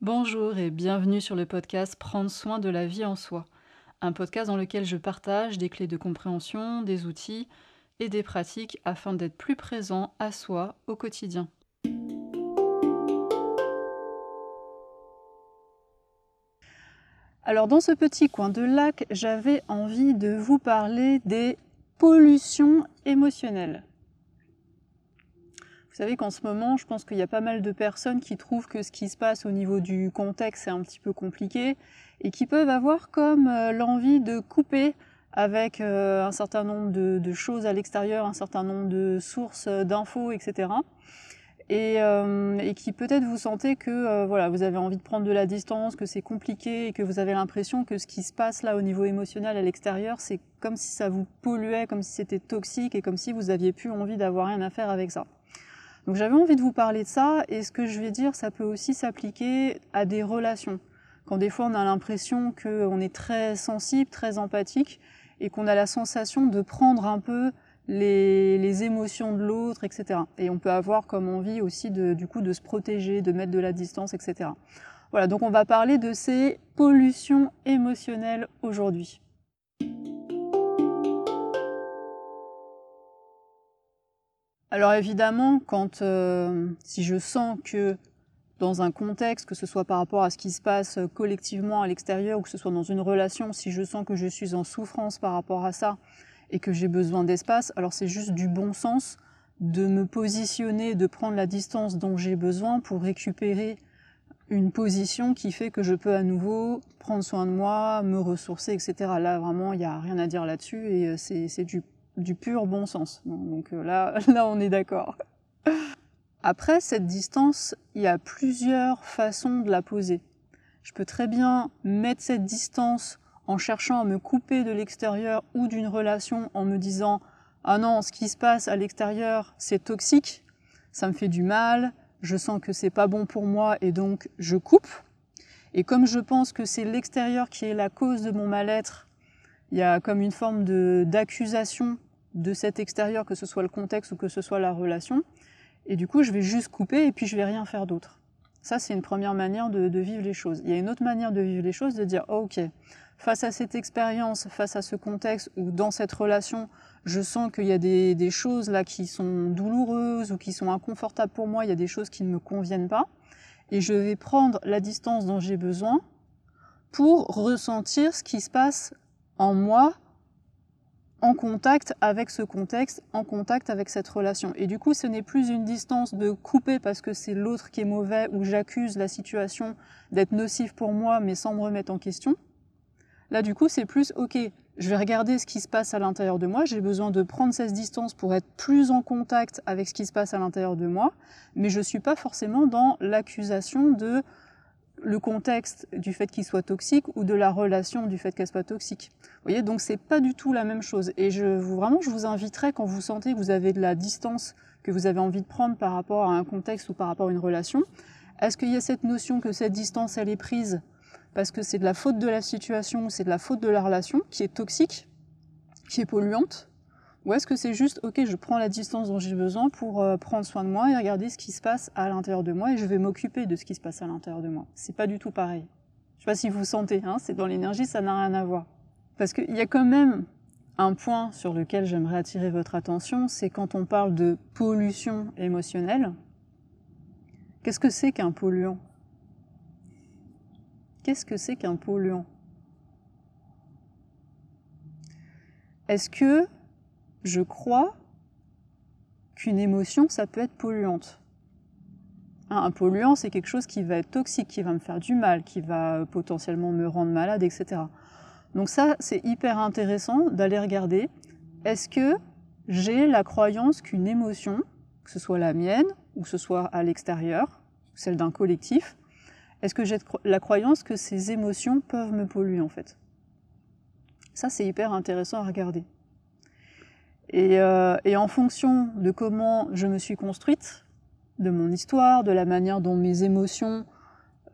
Bonjour et bienvenue sur le podcast Prendre soin de la vie en soi, un podcast dans lequel je partage des clés de compréhension, des outils et des pratiques afin d'être plus présent à soi au quotidien. Alors dans ce petit coin de lac, j'avais envie de vous parler des pollutions émotionnelles. Vous savez qu'en ce moment, je pense qu'il y a pas mal de personnes qui trouvent que ce qui se passe au niveau du contexte est un petit peu compliqué et qui peuvent avoir comme euh, l'envie de couper avec euh, un certain nombre de, choses à l'extérieur, un certain nombre de sources euh, d'infos, etc. Et, et, qui peut-être vous sentez que voilà, vous avez envie de prendre de la distance, que c'est compliqué et que vous avez l'impression que ce qui se passe là au niveau émotionnel à l'extérieur, c'est comme si ça vous polluait, comme si c'était toxique et comme si vous aviez plus envie d'avoir rien à faire avec ça. Donc j'avais envie de vous parler de ça, et ce que je vais dire, ça peut aussi s'appliquer à des relations. Quand des fois on a l'impression qu'on est très sensible, très empathique, et qu'on a la sensation de prendre un peu les, émotions de l'autre, etc. Et on peut avoir comme envie aussi de, du coup de se protéger, de mettre de la distance, etc. Voilà, donc on va parler de ces pollutions émotionnelles aujourd'hui. Alors évidemment, quand euh, si je sens que dans un contexte, que ce soit par rapport à ce qui se passe collectivement à l'extérieur ou que ce soit dans une relation, si je sens que je suis en souffrance par rapport à ça et que j'ai besoin d'espace, alors c'est juste du bon sens de me positionner, de prendre la distance dont j'ai besoin pour récupérer une position qui fait que je peux à nouveau prendre soin de moi, me ressourcer, etc. Là, vraiment, il n'y a rien à dire là-dessus et euh, c'est du du pur bon sens. Donc euh, là, là on est d'accord. Après, cette distance, il y a plusieurs façons de la poser. Je peux très bien mettre cette distance en cherchant à me couper de l'extérieur ou d'une relation en me disant ah non, ce qui se passe à l'extérieur, c'est toxique, ça me fait du mal, je sens que c'est pas bon pour moi et donc je coupe. Et comme je pense que c'est l'extérieur qui est la cause de mon mal-être, il y a comme une forme d'accusation de cet extérieur, que ce soit le contexte ou que ce soit la relation. Et du coup, je vais juste couper et puis je vais rien faire d'autre. Ça, c'est une première manière de, vivre les choses. Il y a une autre manière de vivre les choses, de dire, oh, ok, face à cette expérience, face à ce contexte ou dans cette relation, je sens qu'il y a des, des, choses là qui sont douloureuses ou qui sont inconfortables pour moi, il y a des choses qui ne me conviennent pas. Et je vais prendre la distance dont j'ai besoin pour ressentir ce qui se passe en moi en contact avec ce contexte, en contact avec cette relation. Et du coup, ce n'est plus une distance de couper parce que c'est l'autre qui est mauvais ou j'accuse la situation d'être nocive pour moi mais sans me remettre en question. Là, du coup, c'est plus, ok, je vais regarder ce qui se passe à l'intérieur de moi, j'ai besoin de prendre cette distance pour être plus en contact avec ce qui se passe à l'intérieur de moi, mais je ne suis pas forcément dans l'accusation de le contexte du fait qu'il soit toxique ou de la relation du fait qu'elle soit toxique. Vous voyez, donc c'est pas du tout la même chose. Et je vraiment, je vous inviterai quand vous sentez que vous avez de la distance que vous avez envie de prendre par rapport à un contexte ou par rapport à une relation, est-ce qu'il y a cette notion que cette distance, elle est prise parce que c'est de la faute de la situation ou c'est de la faute de la relation qui est toxique, qui est polluante? Ou est-ce que c'est juste, ok, je prends la distance dont j'ai besoin pour euh, prendre soin de moi et regarder ce qui se passe à l'intérieur de moi et je vais m'occuper de ce qui se passe à l'intérieur de moi. C'est pas du tout pareil. Je sais pas si vous sentez, hein, c'est dans l'énergie, ça n'a rien à voir. Parce qu'il y a quand même un point sur lequel j'aimerais attirer votre attention, c'est quand on parle de pollution émotionnelle. Qu'est-ce que c'est qu'un polluant? Qu'est-ce que c'est qu'un polluant? Est-ce que je crois qu'une émotion, ça peut être polluante. Hein, un polluant, c'est quelque chose qui va être toxique, qui va me faire du mal, qui va potentiellement me rendre malade, etc. Donc ça, c'est hyper intéressant d'aller regarder. Est-ce que j'ai la croyance qu'une émotion, que ce soit la mienne ou que ce soit à l'extérieur, celle d'un collectif, est-ce que j'ai la croyance que ces émotions peuvent me polluer en fait? Ça, c'est hyper intéressant à regarder. Euh, et, en fonction de comment je me suis construite, de mon histoire, de la manière dont mes émotions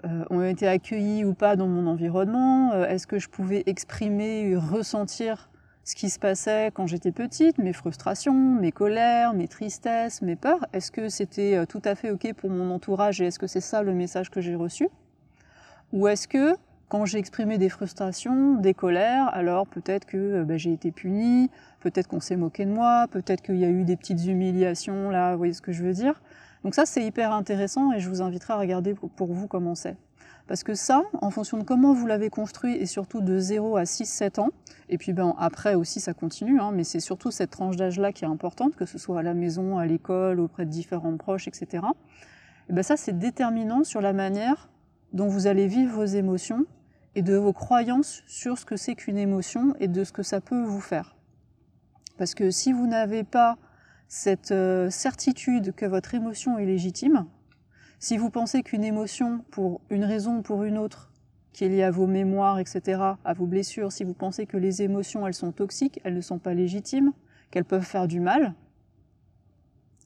euh, ont été accueillies ou pas dans mon environnement, euh, est-ce que je pouvais exprimer, ressentir ce qui se passait quand j'étais petite, mes frustrations, mes colères, mes tristesses, mes peurs, est-ce que c'était tout à fait OK pour mon entourage et est-ce que c'est ça le message que j'ai reçu? Ou est-ce que quand j'ai exprimé des frustrations, des colères, alors peut-être que euh, bah, j'ai été puni, peut-être qu'on s'est moqué de moi, peut-être qu'il y a eu des petites humiliations, là, vous voyez ce que je veux dire Donc ça, c'est hyper intéressant et je vous inviterai à regarder pour vous comment c'est. Parce que ça, en fonction de comment vous l'avez construit, et surtout de 0 à 6-7 ans, et puis ben, après aussi ça continue, hein, mais c'est surtout cette tranche d'âge-là qui est importante, que ce soit à la maison, à l'école, auprès de différents proches, etc. Et ben ça, c'est déterminant sur la manière dont vous allez vivre vos émotions et de vos croyances sur ce que c'est qu'une émotion et de ce que ça peut vous faire. Parce que si vous n'avez pas cette euh, certitude que votre émotion est légitime, si vous pensez qu'une émotion, pour une raison ou pour une autre, qui est liée à vos mémoires, etc., à vos blessures, si vous pensez que les émotions, elles sont toxiques, elles ne sont pas légitimes, qu'elles peuvent faire du mal,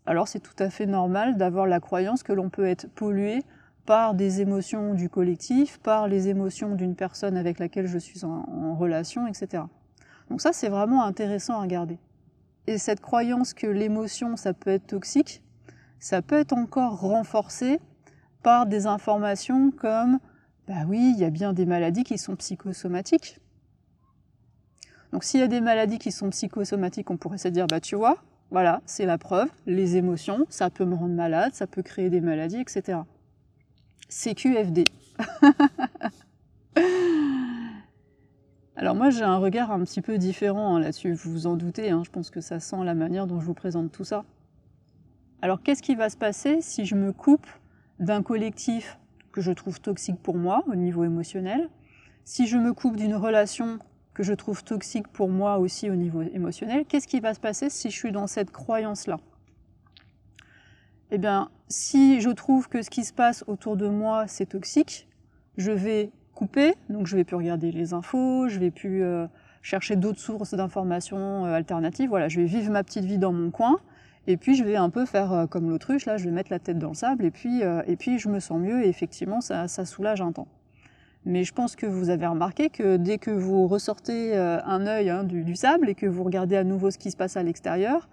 alors c'est tout à fait normal d'avoir la croyance que l'on peut être pollué par des émotions du collectif, par les émotions d'une personne avec laquelle je suis en, relation, etc. Donc ça, c'est vraiment intéressant à regarder. Et cette croyance que l'émotion, ça peut être toxique, ça peut être encore renforcé par des informations comme bah oui, il y a bien des maladies qui sont psychosomatiques. Donc s'il y a des maladies qui sont psychosomatiques, on pourrait se dire bah tu vois, voilà, c'est la preuve, les émotions, ça peut me rendre malade, ça peut créer des maladies, etc. CQFD. Alors moi j'ai un regard un petit peu différent hein, là-dessus, vous vous en doutez, hein, je pense que ça sent la manière dont je vous présente tout ça. Alors qu'est-ce qui va se passer si je me coupe d'un collectif que je trouve toxique pour moi au niveau émotionnel, si je me coupe d'une relation que je trouve toxique pour moi aussi au niveau émotionnel, qu'est-ce qui va se passer si je suis dans cette croyance-là? Eh bien, si je trouve que ce qui se passe autour de moi, c'est toxique, je vais couper, donc je vais plus regarder les infos, je vais plus euh, chercher d'autres sources d'informations euh, alternatives, voilà, je vais vivre ma petite vie dans mon coin, et puis je vais un peu faire euh, comme l'autruche, là je vais mettre la tête dans le sable et puis, et puis je me sens mieux et effectivement ça, soulage un temps. Mais je pense que vous avez remarqué que dès que vous ressortez un œil hein, du, sable et que vous regardez à nouveau ce qui se passe à l'extérieur,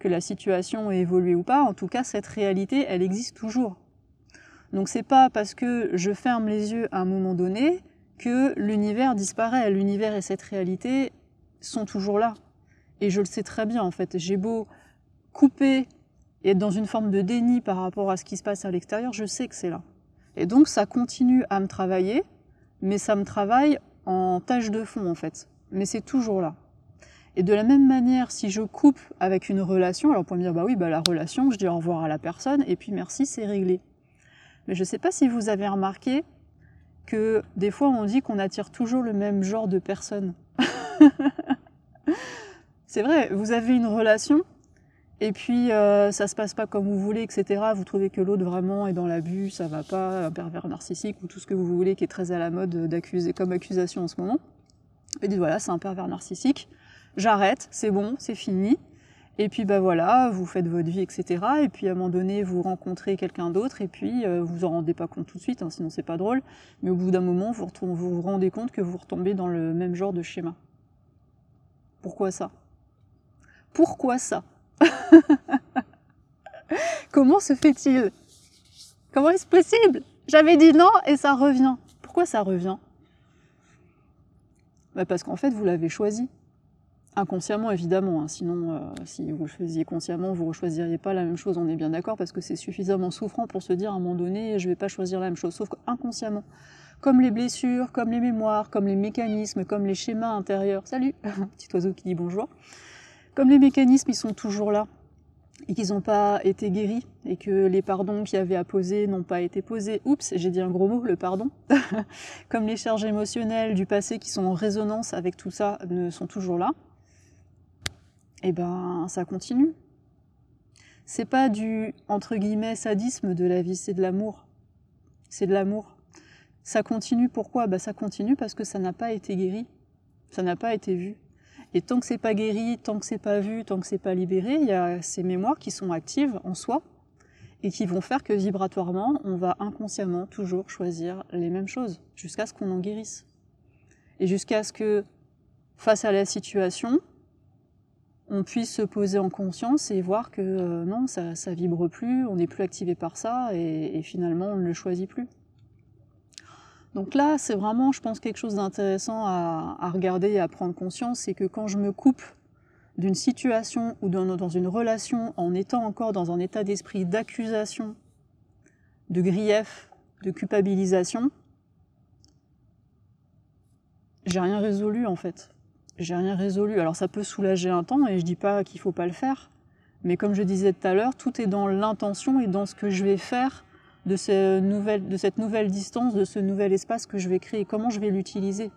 que la situation ait évolué ou pas, en tout cas cette réalité elle existe toujours. Donc c'est pas parce que je ferme les yeux à un moment donné que l'univers disparaît. L'univers et cette réalité sont toujours là. Et je le sais très bien en fait. J'ai beau couper et être dans une forme de déni par rapport à ce qui se passe à l'extérieur, je sais que c'est là. Et donc ça continue à me travailler, mais ça me travaille en tâche de fond en fait. Mais c'est toujours là. Et de la même manière, si je coupe avec une relation, alors peut me dire, bah oui, bah la relation, je dis au revoir à la personne, et puis merci, c'est réglé. Mais je ne sais pas si vous avez remarqué que des fois on dit qu'on attire toujours le même genre de personnes. c'est vrai, vous avez une relation, et puis euh, ça se passe pas comme vous voulez, etc. Vous trouvez que l'autre vraiment est dans l'abus, ça va pas, un pervers narcissique ou tout ce que vous voulez qui est très à la mode d'accuser comme accusation en ce moment. Et dites voilà, c'est un pervers narcissique, j'arrête, c'est bon, c'est fini. Et puis bah voilà, vous faites votre vie, etc. Et puis à un moment donné, vous rencontrez quelqu'un d'autre et puis euh, vous en rendez pas compte tout de suite, hein, sinon c'est pas drôle. Mais au bout d'un moment, vous, vous vous rendez compte que vous retombez dans le même genre de schéma. Pourquoi ça? Pourquoi ça? Comment se fait-il? Comment est-ce possible? J'avais dit non et ça revient. Pourquoi ça revient? Bah Parce qu'en fait, vous l'avez choisi. Inconsciemment, évidemment. Hein. Sinon, euh, si vous le faisiez consciemment, vous ne choisiriez pas la même chose. On est bien d'accord parce que c'est suffisamment souffrant pour se dire à un moment donné, je ne vais pas choisir la même chose. Sauf qu'inconsciemment, comme les blessures, comme les mémoires, comme les mécanismes, comme les schémas intérieurs. Salut Petit oiseau qui dit bonjour. Comme les mécanismes, ils sont toujours là et qu'ils n'ont pas été guéris et que les pardons qu'il y avait à poser n'ont pas été posés. Oups, j'ai dit un gros mot, le pardon. Comme les charges émotionnelles du passé qui sont en résonance avec tout ça ne sont toujours là. Eh ben, ça continue. C'est pas du entre guillemets sadisme de la vie, c'est de l'amour. C'est de l'amour. Ça continue pourquoi? Bah ça continue parce que ça n'a pas été guéri. Ça n'a pas été vu. Et tant que c'est pas guéri, tant que c'est pas vu, tant que c'est pas libéré, il y a ces mémoires qui sont actives en soi et qui vont faire que vibratoirement, on va inconsciemment toujours choisir les mêmes choses jusqu'à ce qu'on en guérisse. Et jusqu'à ce que, face à la situation, on puisse se poser en conscience et voir que euh, non, ça, vibre plus, on n'est plus activé par ça et, finalement on ne le choisit plus. Donc là, c'est vraiment, je pense, quelque chose d'intéressant à, regarder et à prendre conscience, c'est que quand je me coupe d'une situation ou dans une relation en étant encore dans un état d'esprit d'accusation, de grief, de culpabilisation, j'ai rien résolu en fait. J'ai rien résolu. Alors ça peut soulager un temps et je dis pas qu'il faut pas le faire, mais comme je disais tout à l'heure, tout est dans l'intention et dans ce que je vais faire de, ces nouvelles, de cette nouvelle distance, de ce nouvel espace que je vais créer, comment je vais l'utiliser?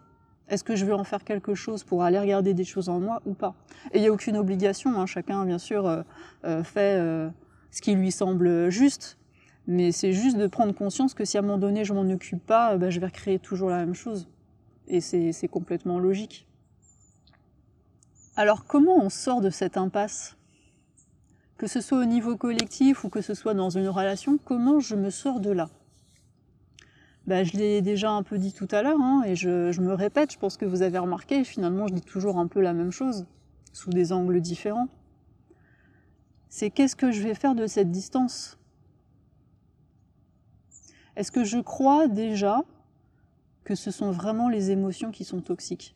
Est-ce que je vais en faire quelque chose pour aller regarder des choses en moi ou pas? Et il n'y a aucune obligation, hein. chacun bien sûr euh, euh, fait euh, ce qui lui semble juste, mais c'est juste de prendre conscience que si à un moment donné je m'en occupe pas, bah, je vais recréer toujours la même chose. Et c'est complètement logique. Alors comment on sort de cette impasse? Que ce soit au niveau collectif ou que ce soit dans une relation, comment je me sors de là? Ben, Je l'ai déjà un peu dit tout à l'heure, hein, et je, je, me répète, je pense que vous avez remarqué, finalement je dis toujours un peu la même chose, sous des angles différents. C'est qu'est-ce que je vais faire de cette distance? Est-ce que je crois déjà que ce sont vraiment les émotions qui sont toxiques?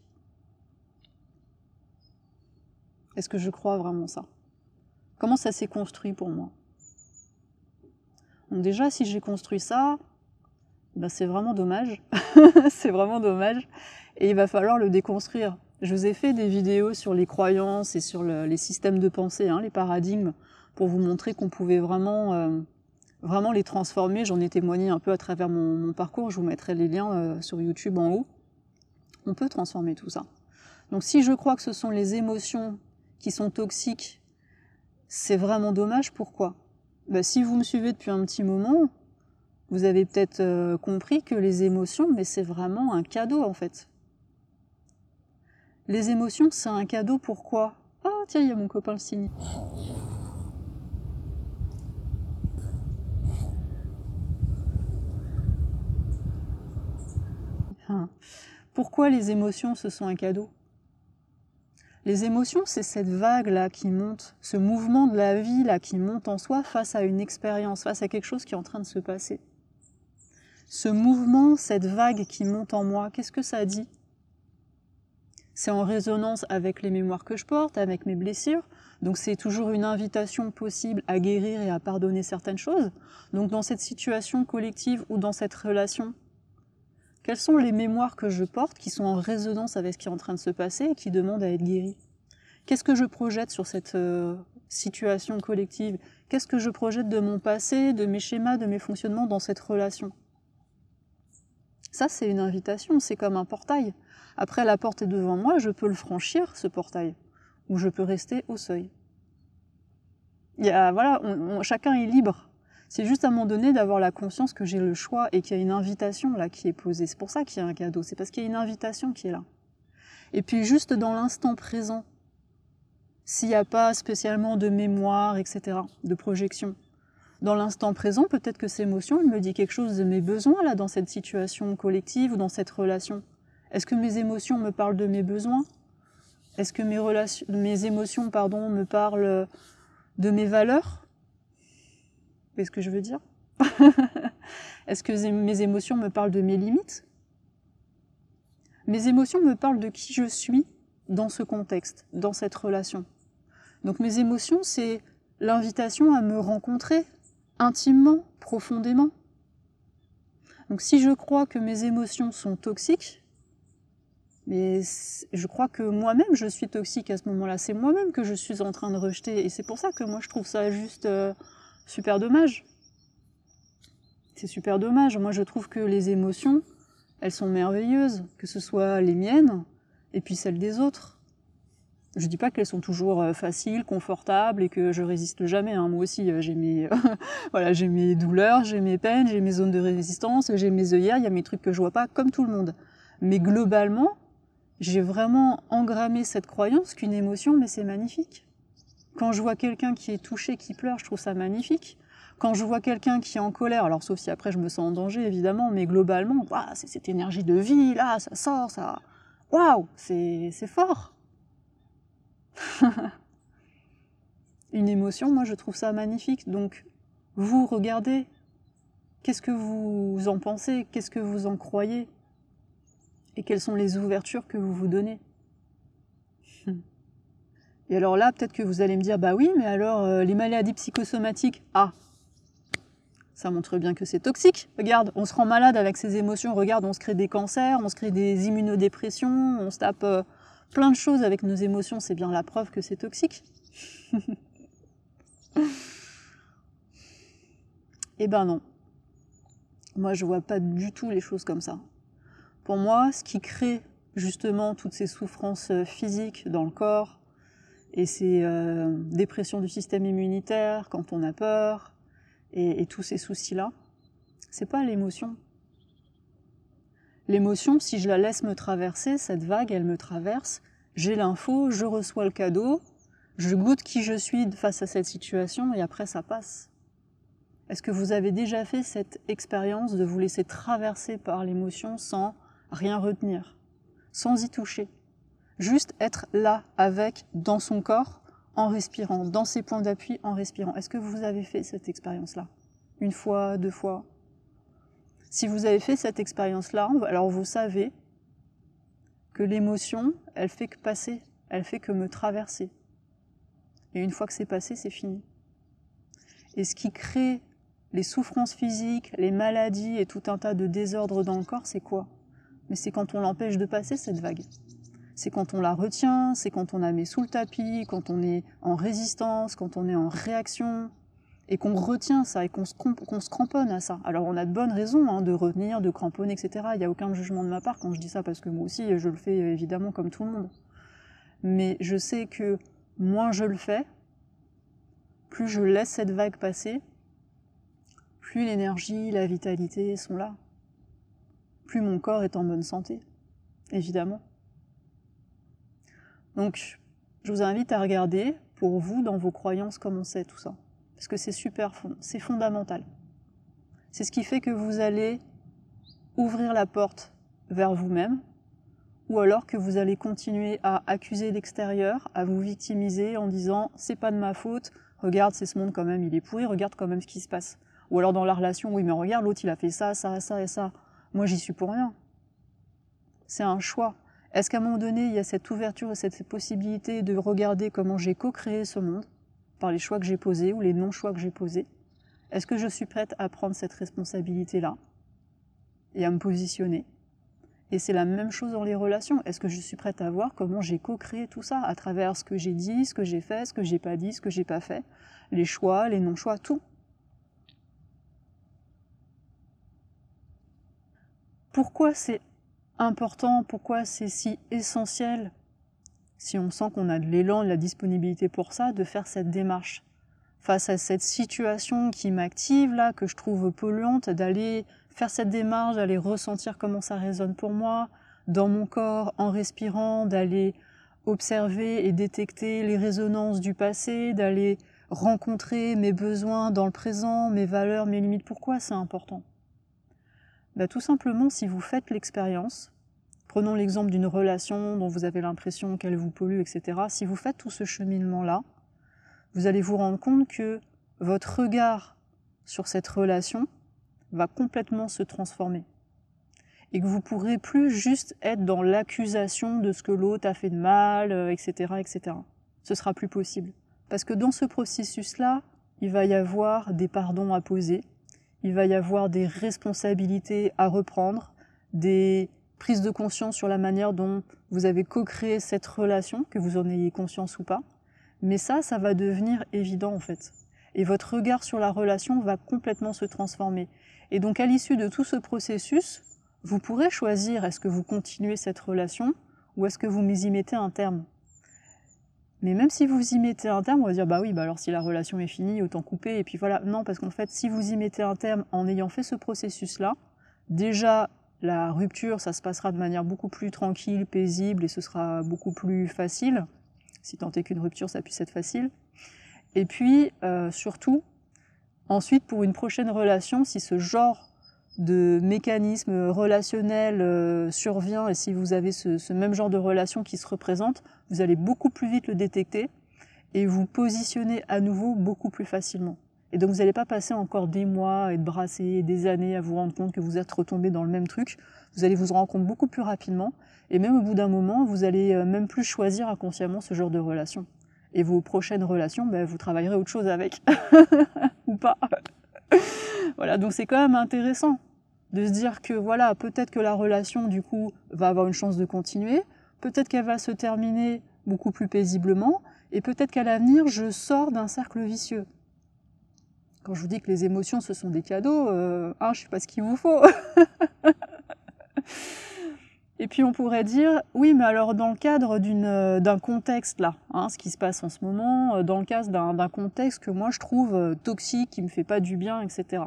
Est-ce que je crois vraiment ça? Comment ça s'est construit pour moi? Donc déjà, si j'ai construit ça, ben c'est vraiment dommage. c'est vraiment dommage. Et il va falloir le déconstruire. Je vous ai fait des vidéos sur les croyances et sur le, les systèmes de pensée, hein, les paradigmes, pour vous montrer qu'on pouvait vraiment, euh, vraiment les transformer. J'en ai témoigné un peu à travers mon, mon parcours. Je vous mettrai les liens euh, sur YouTube en haut. On peut transformer tout ça. Donc si je crois que ce sont les émotions qui sont toxiques c'est vraiment dommage. Pourquoi? Bah, Si vous me suivez depuis un petit moment, vous avez peut-être euh, compris que les émotions, mais c'est vraiment un cadeau en fait. Les émotions, c'est un cadeau. Pourquoi? Ah tiens, il y a mon copain le signe. Hein? Pourquoi les émotions, ce sont un cadeau? Les émotions, c'est cette vague-là qui monte, ce mouvement de la vie là qui monte en soi face à une expérience, face à quelque chose qui est en train de se passer. Ce mouvement, cette vague qui monte en moi, qu'est-ce que ça dit? C'est en résonance avec les mémoires que je porte, avec mes blessures, donc c'est toujours une invitation possible à guérir et à pardonner certaines choses. Donc dans cette situation collective ou dans cette relation, quelles sont les mémoires que je porte qui sont en résonance avec ce qui est en train de se passer et qui demandent à être guéries? Qu'est-ce que je projette sur cette euh, situation collective? Qu'est-ce que je projette de mon passé, de mes schémas, de mes fonctionnements dans cette relation? Ça, c'est une invitation, c'est comme un portail. Après, la porte est devant moi, je peux le franchir, ce portail, ou je peux rester au seuil. Il y a, voilà, chacun est libre c'est juste à un moment donné d'avoir la conscience que j'ai le choix et qu'il y a une invitation là qui est posée. C'est pour ça qu'il y a un cadeau, c'est parce qu'il y a une invitation qui est là. Et puis juste dans l'instant présent, s'il n'y a pas spécialement de mémoire, etc., de projection, dans l'instant présent, peut-être que cette émotion, elle me dit quelque chose de mes besoins là dans cette situation collective ou dans cette relation. Est-ce que mes émotions me parlent de mes besoins? Est-ce que mes, relations, mes émotions pardon, me parlent de mes valeurs? Qu'est-ce que je veux dire Est-ce que mes émotions me parlent de mes limites? Mes émotions me parlent de qui je suis dans ce contexte, dans cette relation. Donc mes émotions, c'est l'invitation à me rencontrer intimement, profondément. Donc si je crois que mes émotions sont toxiques, mais je crois que moi-même je suis toxique à ce moment-là. C'est moi-même que je suis en train de rejeter. Et c'est pour ça que moi je trouve ça juste euh, super dommage. C'est super dommage. Moi, je trouve que les émotions, elles sont merveilleuses, que ce soit les miennes et puis celles des autres. Je dis pas qu'elles sont toujours euh, faciles, confortables et que je résiste jamais. Hein. Moi aussi, euh, j'ai mes, voilà, j'ai mes douleurs, j'ai mes peines, j'ai mes zones de résistance, j'ai mes œillères, il y a mes trucs que je vois pas, comme tout le monde. Mais globalement, j'ai vraiment engrammé cette croyance qu'une émotion, mais c'est magnifique. Quand je vois quelqu'un qui est touché, qui pleure, je trouve ça magnifique. Quand je vois quelqu'un qui est en colère, alors sauf si après je me sens en danger évidemment, mais globalement, c'est cette énergie de vie, là, ça sort, ça... Waouh, c'est fort Une émotion, moi je trouve ça magnifique. Donc, vous regardez Qu'est-ce que vous en pensez Qu'est-ce que vous en croyez Et quelles sont les ouvertures que vous vous donnez? Et alors là, peut-être que vous allez me dire, bah oui, mais alors euh, les maladies psychosomatiques, ah, ça montre bien que c'est toxique. Regarde, on se rend malade avec ces émotions. Regarde, on se crée des cancers, on se crée des immunodépressions, on se tape euh, plein de choses avec nos émotions. C'est bien la preuve que c'est toxique. eh ben non. Moi, je vois pas du tout les choses comme ça. Pour moi, ce qui crée justement toutes ces souffrances euh, physiques dans le corps et ces euh, dépressions du système immunitaire quand on a peur, et, tous ces soucis-là, c'est pas l'émotion. L'émotion, si je la laisse me traverser, cette vague, elle me traverse, j'ai l'info, je reçois le cadeau, je goûte qui je suis face à cette situation et après ça passe. Est-ce que vous avez déjà fait cette expérience de vous laisser traverser par l'émotion sans rien retenir, sans y toucher? Juste être là avec, dans son corps, en respirant, dans ses points d'appui, en respirant. Est-ce que vous avez fait cette expérience-là? Une fois, deux fois? Si vous avez fait cette expérience-là, alors vous savez que l'émotion, elle fait que passer, elle fait que me traverser. Et une fois que c'est passé, c'est fini. Et ce qui crée les souffrances physiques, les maladies et tout un tas de désordres dans le corps, c'est quoi? Mais c'est quand on l'empêche de passer cette vague c'est quand on la retient, c'est quand on la met sous le tapis, quand on est en résistance, quand on est en réaction, et qu'on retient ça et qu'on se, cramponne à ça. Alors on a de bonnes raisons hein, de retenir, de cramponner, etc. Il n'y a aucun jugement de ma part quand je dis ça, parce que moi aussi je le fais évidemment comme tout le monde. Mais je sais que moins je le fais, plus je laisse cette vague passer, plus l'énergie, la vitalité sont là. Plus mon corps est en bonne santé, évidemment. Donc, je vous invite à regarder pour vous, dans vos croyances, comment c'est tout ça. Parce que c'est super, c'est fondamental. C'est ce qui fait que vous allez ouvrir la porte vers vous-même, ou alors que vous allez continuer à accuser l'extérieur, à vous victimiser en disant c'est pas de ma faute, regarde, c'est ce monde quand même, il est pourri, regarde quand même ce qui se passe. Ou alors dans la relation, oui, mais regarde, l'autre il a fait ça, ça, ça et ça. Moi j'y suis pour rien. C'est un choix. Est-ce qu'à un moment donné, il y a cette ouverture et cette possibilité de regarder comment j'ai co-créé ce monde par les choix que j'ai posés ou les non-choix que j'ai posés? Est-ce que je suis prête à prendre cette responsabilité-là et à me positionner? Et c'est la même chose dans les relations. Est-ce que je suis prête à voir comment j'ai co-créé tout ça à travers ce que j'ai dit, ce que j'ai fait, ce que j'ai pas dit, ce que j'ai pas fait, les choix, les non-choix, tout. Pourquoi c'est important, pourquoi c'est si essentiel, si on sent qu'on a de l'élan, de la disponibilité pour ça, de faire cette démarche. Face à cette situation qui m'active là, que je trouve polluante, d'aller faire cette démarche, d'aller ressentir comment ça résonne pour moi, dans mon corps, en respirant, d'aller observer et détecter les résonances du passé, d'aller rencontrer mes besoins dans le présent, mes valeurs, mes limites. Pourquoi c'est important? Bah, tout simplement, si vous faites l'expérience, prenons l'exemple d'une relation dont vous avez l'impression qu'elle vous pollue, etc. Si vous faites tout ce cheminement-là, vous allez vous rendre compte que votre regard sur cette relation va complètement se transformer. Et que vous pourrez plus juste être dans l'accusation de ce que l'autre a fait de mal, etc., euh, etc. Ce sera plus possible. Parce que dans ce processus-là, il va y avoir des pardons à poser, il va y avoir des responsabilités à reprendre, des prises de conscience sur la manière dont vous avez co-créé cette relation, que vous en ayez conscience ou pas. Mais ça, ça va devenir évident en fait. Et votre regard sur la relation va complètement se transformer. Et donc à l'issue de tout ce processus, vous pourrez choisir est-ce que vous continuez cette relation ou est-ce que vous y mettez un terme? Mais même si vous y mettez un terme, on va dire bah oui, bah alors si la relation est finie, autant couper et puis voilà. Non, parce qu'en fait, si vous y mettez un terme en ayant fait ce processus-là, déjà la rupture, ça se passera de manière beaucoup plus tranquille, paisible et ce sera beaucoup plus facile, si tant est qu'une rupture, ça puisse être facile. Et puis euh, surtout, ensuite pour une prochaine relation, si ce genre de mécanisme relationnel euh, survient et si vous avez ce, même genre de relation qui se représente, vous allez beaucoup plus vite le détecter et vous positionner à nouveau beaucoup plus facilement. Et donc vous n'allez pas passer encore des mois et de brasser des années à vous rendre compte que vous êtes retombé dans le même truc. Vous allez vous rendre compte beaucoup plus rapidement. Et même au bout d'un moment, vous allez euh, même plus choisir inconsciemment ce genre de relation. Et vos prochaines relations, ben, vous travaillerez autre chose avec. Ou pas. voilà, donc c'est quand même intéressant de se dire que voilà, peut-être que la relation du coup va avoir une chance de continuer, peut-être qu'elle va se terminer beaucoup plus paisiblement, et peut-être qu'à l'avenir, je sors d'un cercle vicieux. Quand je vous dis que les émotions, ce sont des cadeaux, euh, hein, je sais pas ce qu'il vous faut. et puis on pourrait dire, oui, mais alors dans le cadre euh, d'un contexte là, hein, ce qui se passe en ce moment, euh, dans le cadre d'un contexte que moi je trouve toxique, qui me fait pas du bien, etc.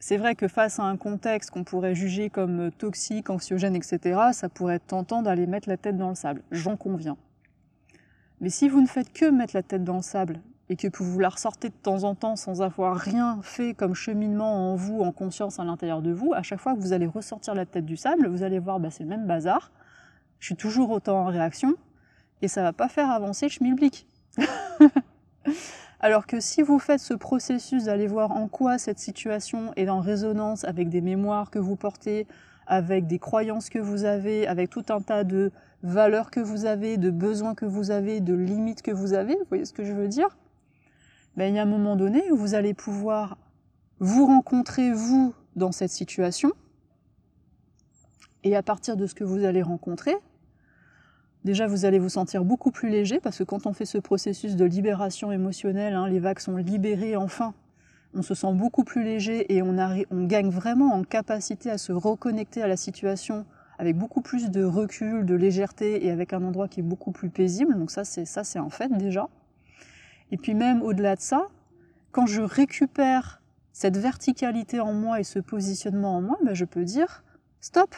C'est vrai que face à un contexte qu'on pourrait juger comme toxique, anxiogène, etc., ça pourrait être tentant d'aller mettre la tête dans le sable. J'en conviens. Mais si vous ne faites que mettre la tête dans le sable et que vous la ressortez de temps en temps sans avoir rien fait comme cheminement en vous, en conscience à l'intérieur de vous, à chaque fois que vous allez ressortir la tête du sable, vous allez voir, bah, c'est le même bazar. Je suis toujours autant en réaction et ça va pas faire avancer le schmilblick. Alors que si vous faites ce processus d'aller voir en quoi cette situation est en résonance avec des mémoires que vous portez, avec des croyances que vous avez, avec tout un tas de valeurs que vous avez, de besoins que vous avez, de limites que vous avez, vous voyez ce que je veux dire? Ben, Il y a un moment donné où vous allez pouvoir vous rencontrer, vous, dans cette situation, et à partir de ce que vous allez rencontrer, Déjà, vous allez vous sentir beaucoup plus léger parce que quand on fait ce processus de libération émotionnelle, hein, les vagues sont libérées enfin, on se sent beaucoup plus léger et on, gagne vraiment en capacité à se reconnecter à la situation avec beaucoup plus de recul, de légèreté et avec un endroit qui est beaucoup plus paisible. Donc ça, c'est ça, c'est en fait déjà. Et puis même au-delà de ça, quand je récupère cette verticalité en moi et ce positionnement en moi, ben je peux dire stop,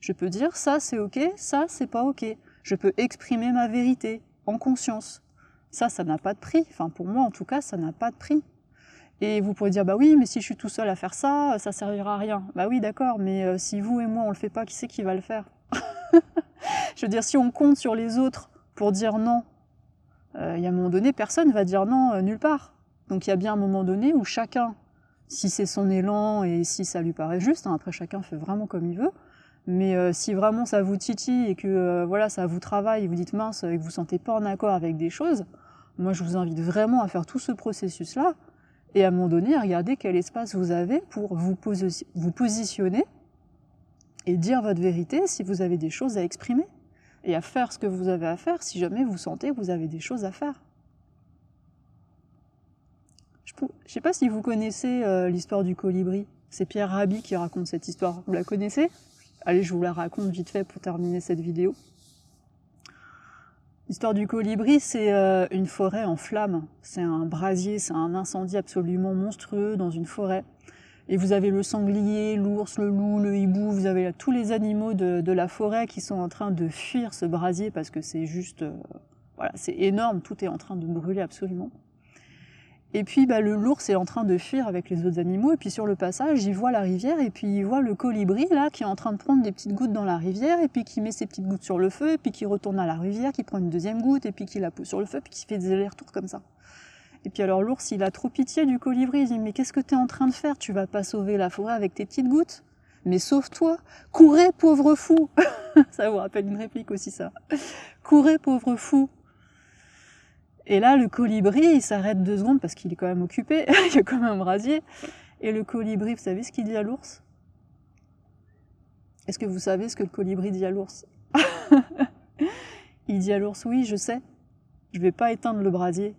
je peux dire ça c'est ok, ça c'est pas ok. Je peux exprimer ma vérité en conscience. Ça, ça n'a pas de prix. Enfin, pour moi en tout cas, ça n'a pas de prix. Et vous pourrez dire, bah oui, mais si je suis tout seul à faire ça, ça servira à rien. Bah oui, d'accord, mais euh, si vous et moi on le fait pas, qui c'est qui va le faire? Je veux dire, si on compte sur les autres pour dire non, euh, il y a un moment donné, personne va dire non euh, nulle part. Donc il y a bien un moment donné où chacun, si c'est son élan et si ça lui paraît juste, hein, après chacun fait vraiment comme il veut, mais euh, si vraiment ça vous titille et que euh, voilà, ça vous travaille vous dites mince et que vous ne sentez pas en accord avec des choses, moi je vous invite vraiment à faire tout ce processus-là et à un moment donné à regarder quel espace vous avez pour vous, vous positionner et dire votre vérité si vous avez des choses à exprimer et à faire ce que vous avez à faire si jamais vous sentez que vous avez des choses à faire. Je ne sais pas si vous connaissez euh, l'histoire du colibri. C'est Pierre Rabhi qui raconte cette histoire. Vous la connaissez? Allez, je vous la raconte vite fait pour terminer cette vidéo. L'histoire du colibri, c'est euh, une forêt en flammes. C'est un brasier, c'est un incendie absolument monstrueux dans une forêt. Et vous avez le sanglier, l'ours, le loup, le hibou, vous avez tous les animaux de, la forêt qui sont en train de fuir ce brasier parce que c'est juste... Euh, voilà, c'est énorme, tout est en train de brûler absolument. Et puis bah, le l'ours est en train de fuir avec les autres animaux, et puis sur le passage, il voit la rivière, et puis il voit le colibri là qui est en train de prendre des petites gouttes dans la rivière, et puis qui met ses petites gouttes sur le feu, et puis qui retourne à la rivière, qui prend une deuxième goutte, et puis qui la pose sur le feu, puis qui fait des allers-retours comme ça. Et puis alors l'ours, il a trop pitié du colibri, il dit mais qu'est-ce que tu es en train de faire? Tu vas pas sauver la forêt avec tes petites gouttes? Mais sauve-toi. Courez, pauvre fou. Ça vous rappelle une réplique aussi ça. Courez, pauvre fou et là, le colibri, il s'arrête deux secondes parce qu'il est quand même occupé, il y a quand même un brasier. Et le colibri, vous savez ce qu'il dit à l'ours? Est-ce que vous savez ce que le colibri dit à l'ours? Il dit à l'ours, oui, je sais, je vais pas éteindre le brasier,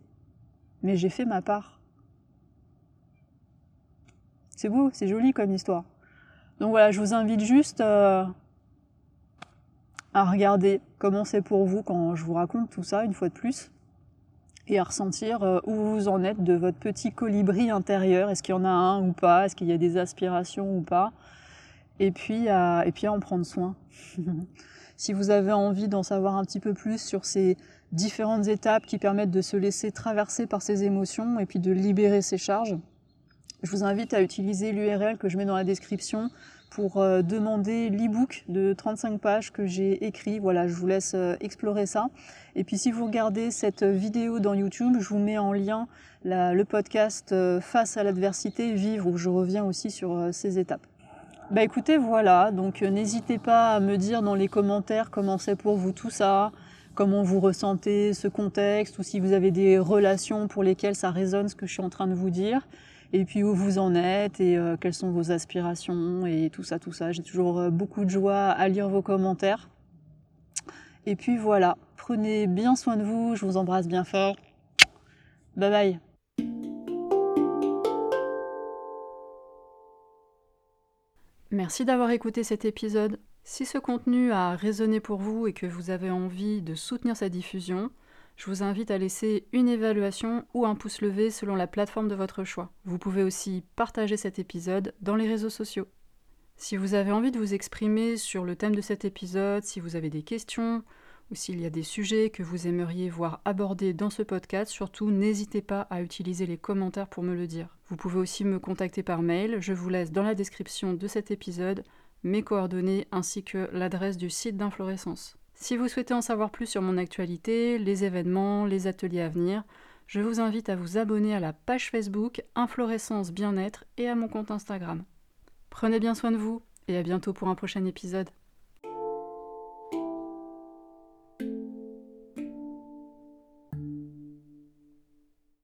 mais j'ai fait ma part. C'est beau, c'est joli comme histoire. Donc voilà, je vous invite juste euh, à regarder comment c'est pour vous quand je vous raconte tout ça, une fois de plus et à ressentir euh, où vous en êtes de votre petit colibri intérieur. Est-ce qu'il y en a un ou pas? Est-ce qu'il y a des aspirations ou pas? Et puis, à, et puis à en prendre soin. si vous avez envie d'en savoir un petit peu plus sur ces différentes étapes qui permettent de se laisser traverser par ces émotions et puis de libérer ces charges, je vous invite à utiliser l'URL que je mets dans la description pour euh, demander l'e-book de 35 pages que j'ai écrit. Voilà, je vous laisse euh, explorer ça. Et puis si vous regardez cette vidéo dans YouTube, je vous mets en lien le podcast Face à l'adversité, vivre, où je reviens aussi sur ces étapes. Bah écoutez, voilà, donc n'hésitez pas à me dire dans les commentaires comment c'est pour vous tout ça, comment vous ressentez ce contexte, ou si vous avez des relations pour lesquelles ça résonne ce que je suis en train de vous dire et puis où vous en êtes et euh, quelles sont vos aspirations et tout ça, tout ça. J'ai toujours euh, beaucoup de joie à lire vos commentaires. Et puis voilà, prenez bien soin de vous, je vous embrasse bien fort. Bye bye. Merci d'avoir écouté cet épisode. Si ce contenu a résonné pour vous et que vous avez envie de soutenir sa diffusion, je vous invite à laisser une évaluation ou un pouce levé selon la plateforme de votre choix. Vous pouvez aussi partager cet épisode dans les réseaux sociaux. Si vous avez envie de vous exprimer sur le thème de cet épisode, si vous avez des questions ou s'il y a des sujets que vous aimeriez voir abordés dans ce podcast, surtout n'hésitez pas à utiliser les commentaires pour me le dire. Vous pouvez aussi me contacter par mail, je vous laisse dans la description de cet épisode mes coordonnées ainsi que l'adresse du site d'Inflorescence. Si vous souhaitez en savoir plus sur mon actualité, les événements, les ateliers à venir, je vous invite à vous abonner à la page Facebook Inflorescence Bien-être et à mon compte Instagram. Prenez bien soin de vous et à bientôt pour un prochain épisode.